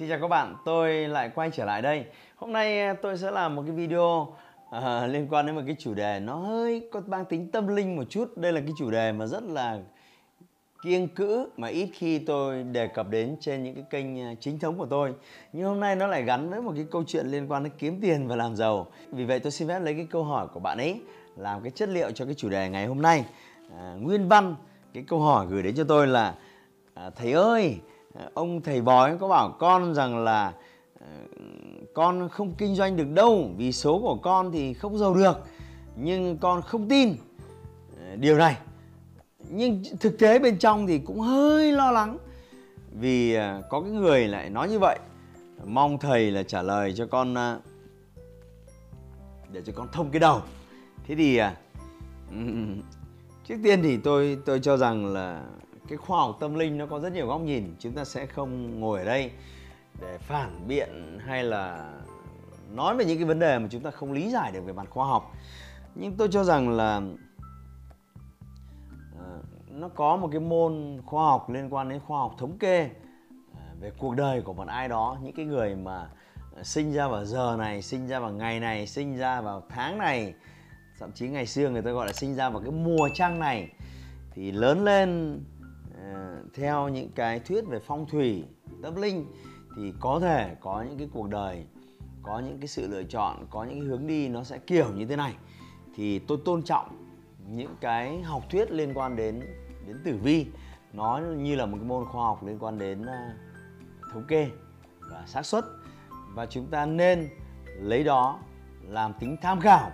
Xin chào các bạn, tôi lại quay trở lại đây. Hôm nay à, tôi sẽ làm một cái video uh, liên quan đến một cái chủ đề nó hơi có mang tính tâm linh một chút. Đây là cái chủ đề mà rất là kiêng cữ mà ít khi tôi đề cập đến trên những cái kênh à, chính thống của tôi. Nhưng hôm nay nó lại gắn với một cái câu chuyện liên quan đến kiếm tiền và làm giàu. Vì vậy tôi xin phép lấy cái câu hỏi của bạn ấy làm cái chất liệu cho cái chủ đề ngày hôm nay. À, nguyên văn cái câu hỏi gửi đến cho tôi là à, thầy ơi ông thầy bói có bảo con rằng là ờ, con không kinh doanh được đâu, vì số của con thì không giàu được, nhưng con không tin ờ, điều này. Nhưng thực tế bên trong thì cũng hơi lo lắng, vì ờ, có cái người lại nói như vậy. Mong thầy là trả lời cho con để cho con thông cái đầu. Thế thì trước tiên thì tôi tôi cho rằng là cái khoa học tâm linh nó có rất nhiều góc nhìn, chúng ta sẽ không ngồi ở đây để phản biện hay là nói về những cái vấn đề mà chúng ta không lý giải được về mặt khoa học. Nhưng tôi cho rằng là ờ, nó có một cái môn khoa học liên quan đến khoa học thống kê ờ, về cuộc đời của một ai đó, những cái người mà ờ, sinh ra vào giờ này, sinh ra vào ngày này, sinh ra vào tháng này, thậm chí ngày xưa người ta gọi là sinh ra vào cái mùa trăng này, thì lớn lên Ờ, theo những cái thuyết về phong thủy tâm linh thì có thể có những cái cuộc đời có những cái sự lựa chọn có những cái hướng đi nó sẽ kiểu như thế này. Thì tôi tôn trọng những cái học thuyết liên quan đến đến tử vi. Nó như là một cái môn khoa học liên quan đến uh, thống kê và xác suất. Và chúng ta nên lấy đó làm tính tham khảo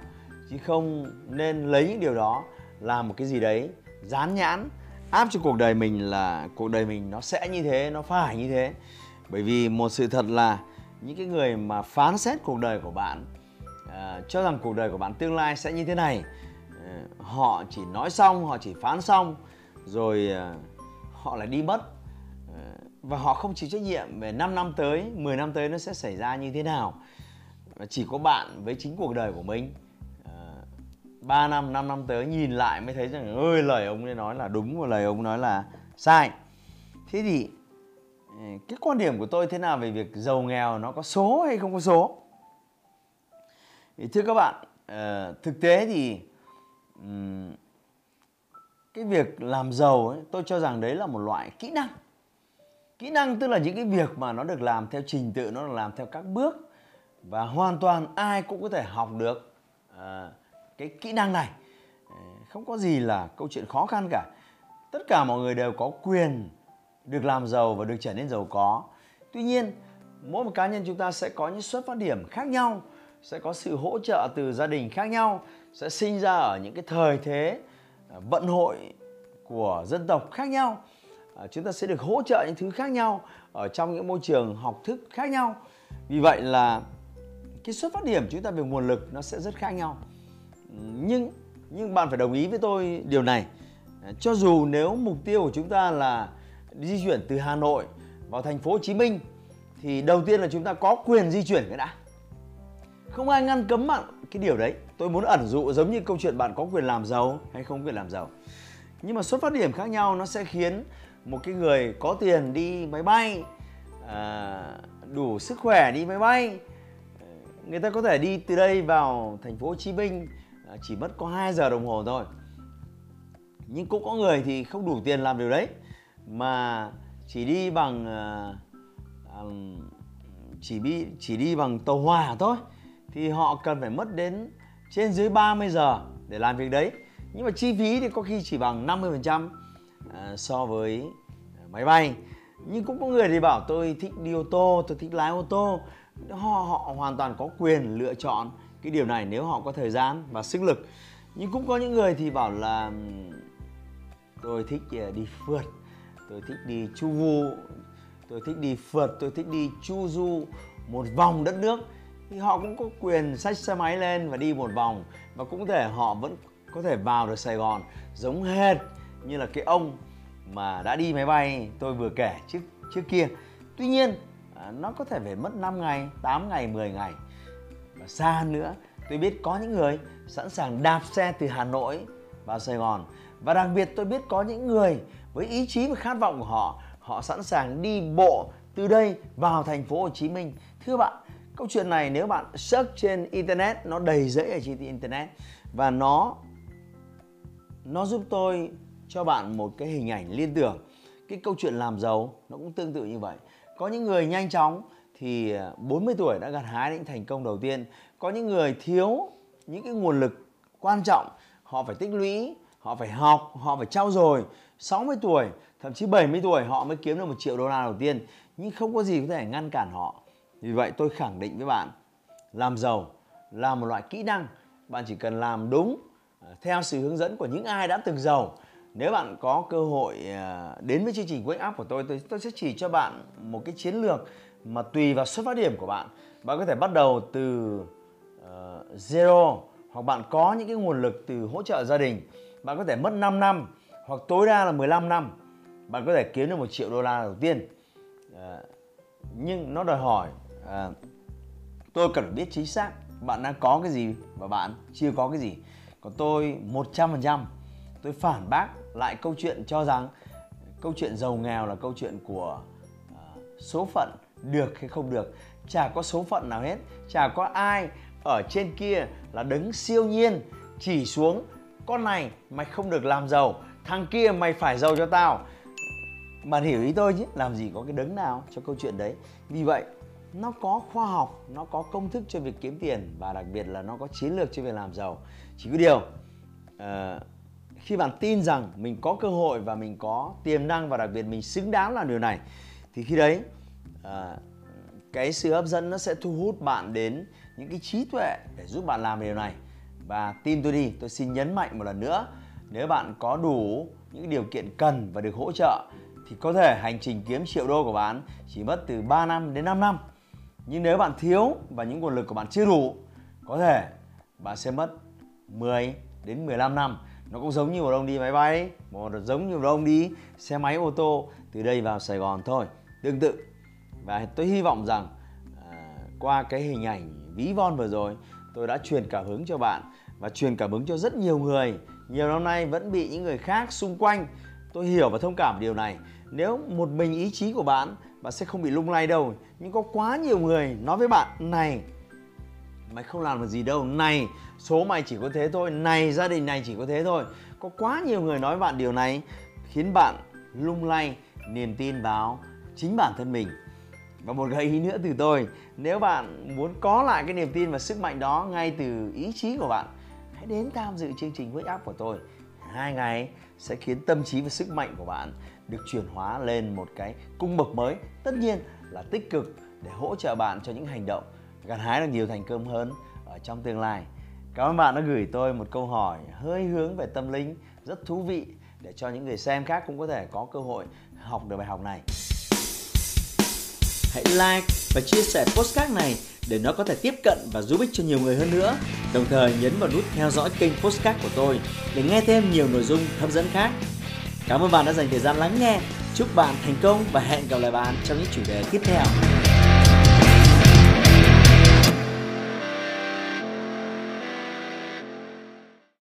chứ không nên lấy những điều đó làm một cái gì đấy dán nhãn áp cho cuộc đời mình là cuộc đời mình nó sẽ như thế nó phải như thế. Bởi vì một sự thật là những cái người mà phán xét cuộc đời của bạn uh, cho rằng cuộc đời của bạn tương lai sẽ như thế này uh, họ chỉ nói xong họ chỉ phán xong rồi uh, họ lại đi mất. Uh, và họ không chịu trách nhiệm về 5 năm tới 10 năm tới nó sẽ xảy ra như thế nào. Chỉ có bạn với chính cuộc đời của mình. 3 năm 5 năm tới nhìn lại mới thấy rằng ơi lời ông ấy nói là đúng và lời ông nói là sai. Thế thì ừ, cái quan điểm của tôi thế nào về việc giàu nghèo nó có số hay không có số? Thì thưa các bạn ờ, thực tế thì ừ, cái việc làm giàu ấy, tôi cho rằng đấy là một loại kỹ năng. Kỹ năng tức là những cái việc mà nó được làm theo trình tự nó được làm theo các bước và hoàn toàn ai cũng có thể học được. À, cái kỹ năng này. Ờ, không có gì là câu chuyện khó khăn cả. Tất cả mọi người đều có quyền được làm giàu và được trở nên giàu có. Tuy nhiên, mỗi một cá nhân chúng ta sẽ có những xuất phát điểm khác nhau, sẽ có sự hỗ trợ từ gia đình khác nhau, sẽ sinh ra ở những cái thời thế à, vận hội của dân tộc khác nhau. À, chúng ta sẽ được hỗ trợ những thứ khác nhau ở trong những môi trường học thức khác nhau. Vì vậy là cái xuất phát điểm chúng ta về nguồn lực nó sẽ rất khác nhau nhưng nhưng bạn phải đồng ý với tôi điều này. Cho dù nếu mục tiêu của chúng ta là di chuyển từ Hà Nội vào thành phố Hồ Chí Minh thì đầu tiên là chúng ta có quyền di chuyển cái đã. Không ai ngăn cấm bạn cái điều đấy. Tôi muốn ẩn dụ giống như câu chuyện bạn có quyền làm giàu hay không quyền làm giàu. Nhưng mà xuất phát điểm khác nhau nó sẽ khiến một cái người có tiền đi máy bay à, đủ sức khỏe đi máy bay người ta có thể đi từ đây vào thành phố Hồ Chí Minh Ờ, chỉ mất có 2 giờ đồng hồ thôi. Nhưng cũng có người thì không đủ tiền làm điều đấy, mà chỉ đi bằng ờ, chỉ đi chỉ đi bằng tàu hỏa thôi. Thì họ cần phải mất đến trên dưới 30 giờ để làm việc đấy. Nhưng mà chi phí thì có khi chỉ bằng 50% ờ, so với máy bay. Nhưng cũng có người thì bảo, tôi thích đi ô tô, tôi thích lái ô tô. Họ họ hoàn toàn có quyền lựa chọn cái điều này nếu họ có thời gian và sức lực nhưng cũng có những người thì bảo là tôi thích ờ, đi phượt tôi thích đi chu vu tôi thích đi phượt tôi thích đi chu du một vòng đất nước thì họ cũng có quyền xách xe máy lên và đi một vòng và cũng có thể họ vẫn có thể vào được Sài Gòn giống hệt như là cái ông mà đã đi máy bay tôi vừa kể trước trước kia. Tuy nhiên à, nó có thể phải mất 5 ngày, 8 ngày, 10 ngày. Và xa nữa, tôi biết có những người sẵn sàng đạp xe từ Hà Nội vào Sài Gòn và đặc biệt tôi biết có những người với ý chí và khát vọng của họ họ sẵn sàng đi bộ từ đây vào thành phố Hồ Chí Minh. Thưa bạn, câu chuyện này nếu bạn search trên internet nó đầy rẫy ở trên internet và nó nó giúp tôi cho bạn một cái hình ảnh liên tưởng. Cái câu chuyện làm giàu nó cũng tương tự như vậy. Có những người nhanh chóng thì à, 40 tuổi đã gặt hái những thành công đầu tiên. Có những người thiếu những cái nguồn lực quan trọng, họ phải tích lũy, họ phải học, họ phải trau dồi. 60 tuổi, thậm chí 70 tuổi họ mới kiếm được một triệu đô la đầu tiên. Nhưng không có gì có thể ngăn cản họ. Vì vậy tôi khẳng định với bạn, làm giàu là một loại kỹ năng. Bạn chỉ cần làm đúng à, theo sự hướng dẫn của những ai đã từng giàu nếu bạn có cơ hội à, đến với chương trình Wake Up của tôi, tôi tôi sẽ chỉ cho bạn một cái chiến lược mà tùy vào xuất phát điểm của bạn. Bạn có thể bắt đầu từ uh, zero hoặc bạn có những cái nguồn lực từ hỗ trợ gia đình. Bạn có thể mất 5 năm hoặc tối đa là 15 năm. Bạn có thể kiếm được một triệu đô la đầu tiên. Uh, nhưng nó đòi hỏi uh, tôi cần phải biết chính xác bạn đang có cái gì và bạn chưa có cái gì. Còn tôi 100% tôi phản bác lại câu chuyện cho rằng câu chuyện giàu nghèo là câu chuyện của uh, số phận được hay không được. Chả có số phận nào hết. Chả có ai ở trên kia là đứng siêu nhiên chỉ xuống con này mày không được làm giàu thằng kia mày phải giàu cho tao. Bạn hiểu ý tôi chứ? Làm gì có cái đấng nào cho câu chuyện đấy. Vì vậy nó có khoa học nó có công thức cho việc kiếm tiền và đặc biệt là nó có chiến lược cho việc làm giàu. Chỉ có điều uh, khi bạn tin rằng mình có cơ hội và mình có tiềm năng và đặc biệt mình xứng đáng làm điều này thì khi đấy à, cái sự hấp dẫn nó sẽ thu hút bạn đến những cái trí tuệ để giúp bạn làm điều này. Và tin tôi đi tôi xin nhấn mạnh một lần nữa nếu bạn có đủ những điều kiện cần và được hỗ trợ thì có thể hành trình kiếm triệu đô của bạn chỉ mất từ 3 năm đến 5 năm. Nhưng nếu bạn thiếu và những nguồn lực của bạn chưa đủ có thể bạn sẽ mất 10 đến 15 năm nó cũng giống như một ông đi máy bay một giống như một ông đi xe máy ô tô từ đây vào Sài Gòn thôi. Tương tự. Và tôi hy vọng rằng à, qua cái hình ảnh ví von vừa rồi tôi đã truyền cảm hứng cho bạn và truyền cảm hứng cho rất nhiều người. Nhiều năm nay vẫn bị những người khác xung quanh. Tôi hiểu và thông cảm điều này. Nếu một mình ý chí của bạn bạn sẽ không bị lung lay đâu. Nhưng có quá nhiều người nói với bạn này mày không làm được gì đâu. Này, số mày chỉ có thế thôi. Này, gia đình này chỉ có thế thôi. Có quá nhiều người nói bạn điều này, khiến bạn lung lay, niềm tin vào chính bản thân mình. Và một gợi ý nữa từ tôi, nếu bạn muốn có lại cái niềm tin và sức mạnh đó ngay từ ý chí của bạn, hãy đến tham dự chương trình wake up của tôi. Hai ngày sẽ khiến tâm trí và sức mạnh của bạn được chuyển hóa lên một cái cung bậc mới, tất nhiên là tích cực để hỗ trợ bạn cho những hành động gặt hái được nhiều thành công hơn ở trong tương lai cảm ơn bạn đã gửi tôi một câu hỏi hơi hướng về tâm linh, rất thú vị để cho những người xem khác cũng có thể có cơ hội học được bài học này hãy like và chia sẻ postcard này để nó có thể tiếp cận và giúp ích cho nhiều người hơn nữa. Đồng thời nhấn vào nút theo dõi kênh postcard của tôi để nghe thêm nhiều nội dung hấp dẫn khác. Cảm ơn bạn đã dành thời gian lắng nghe. Chúc bạn thành công và hẹn gặp lại bạn trong những chủ đề tiếp theo.